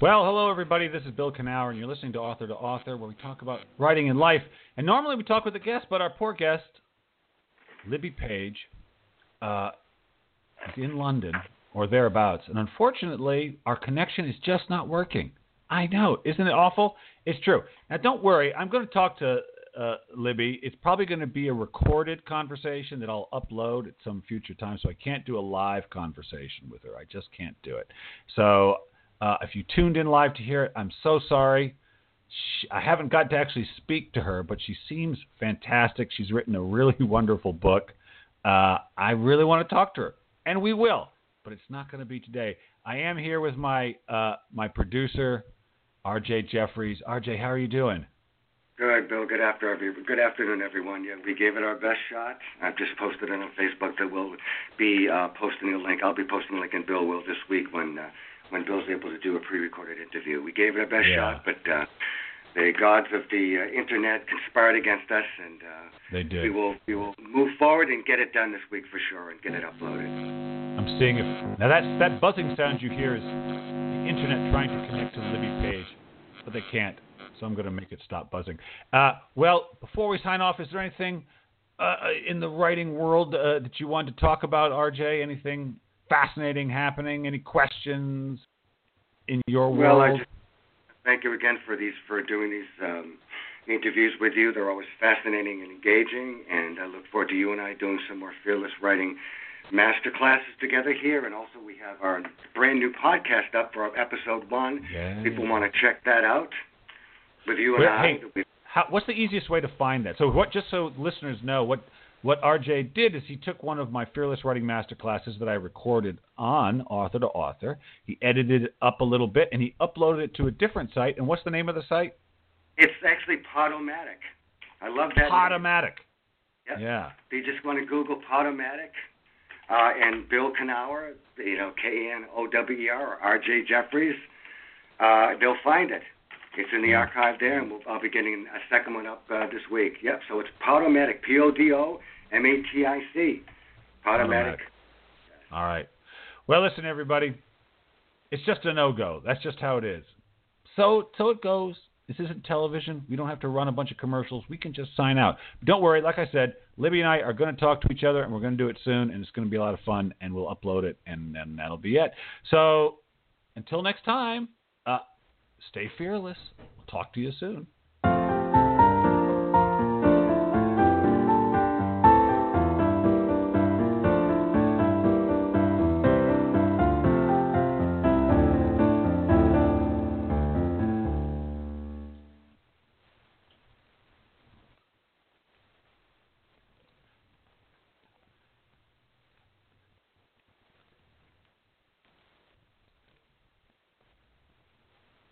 Well, hello everybody. This is Bill Kenower, and you're listening to Author to Author, where we talk about writing and life. And normally we talk with a guest, but our poor guest, Libby Page, uh, is in London or thereabouts, and unfortunately, our connection is just not working. I know, isn't it awful? It's true. Now, don't worry. I'm going to talk to uh, Libby. It's probably going to be a recorded conversation that I'll upload at some future time, so I can't do a live conversation with her. I just can't do it. So uh, if you tuned in live to hear it, I'm so sorry. She, I haven't got to actually speak to her, but she seems fantastic. She's written a really wonderful book. Uh, I really want to talk to her, and we will, but it's not going to be today. I am here with my uh, my producer, R.J. Jeffries. R.J., how are you doing? Good, Bill. Good after good afternoon, everyone. Yeah, we gave it our best shot. I've just posted it on Facebook that we'll be uh, posting a link. I'll be posting a link, and Bill will this week when uh, when Bill's able to do a pre-recorded interview. We gave it our best Yeah. shot, but uh, the gods of the uh, internet conspired against us, and uh, They did. we will we will move forward and get it done this week for sure, and get it uploaded. I'm seeing if now that's that buzzing sound you hear is the internet trying to connect to the Libby Page, but they can't. So I'm going to make it stop buzzing. Uh, well, before we sign off, is there anything uh, in the writing world uh, that you wanted to talk about, RJ? Anything fascinating happening? Any questions in your Well, I world? just thank you again for these for doing these um, interviews with you. They're always fascinating and engaging, and I look forward to you and I doing some more fearless writing master classes together here. And also, we have our brand new podcast up for episode one. People want to check that out with you and Well, I. hey, How, what's the easiest way to find that? So what? Just so listeners know, what what RJ did is he took one of my fearless writing master classes that I recorded on Author to Author. He edited it up a little bit and he uploaded it to a different site. And what's the name of the site? It's actually Podomatic. I love that. Podomatic. Yep. Yeah. They just want to Google Podomatic uh, and Bill Kenower, you know, K N O W E R or R J Jeffries. Uh, they'll find it. It's in the archive there, and we'll, I'll be getting a second one up uh, this week. Yep. So it's Podomatic, P O D O M A T I C. Podomatic. Podomatic. All right. Well, listen, everybody. It's just a no go. That's just how it is. So so it goes. This isn't television. We don't have to run a bunch of commercials. We can just sign out. Don't worry. Like I said, Libby and I are going to talk to each other, and we're going to do it soon, and it's going to be a lot of fun, and we'll upload it, and then that'll be it. So until next time, stay fearless. We'll talk to you soon.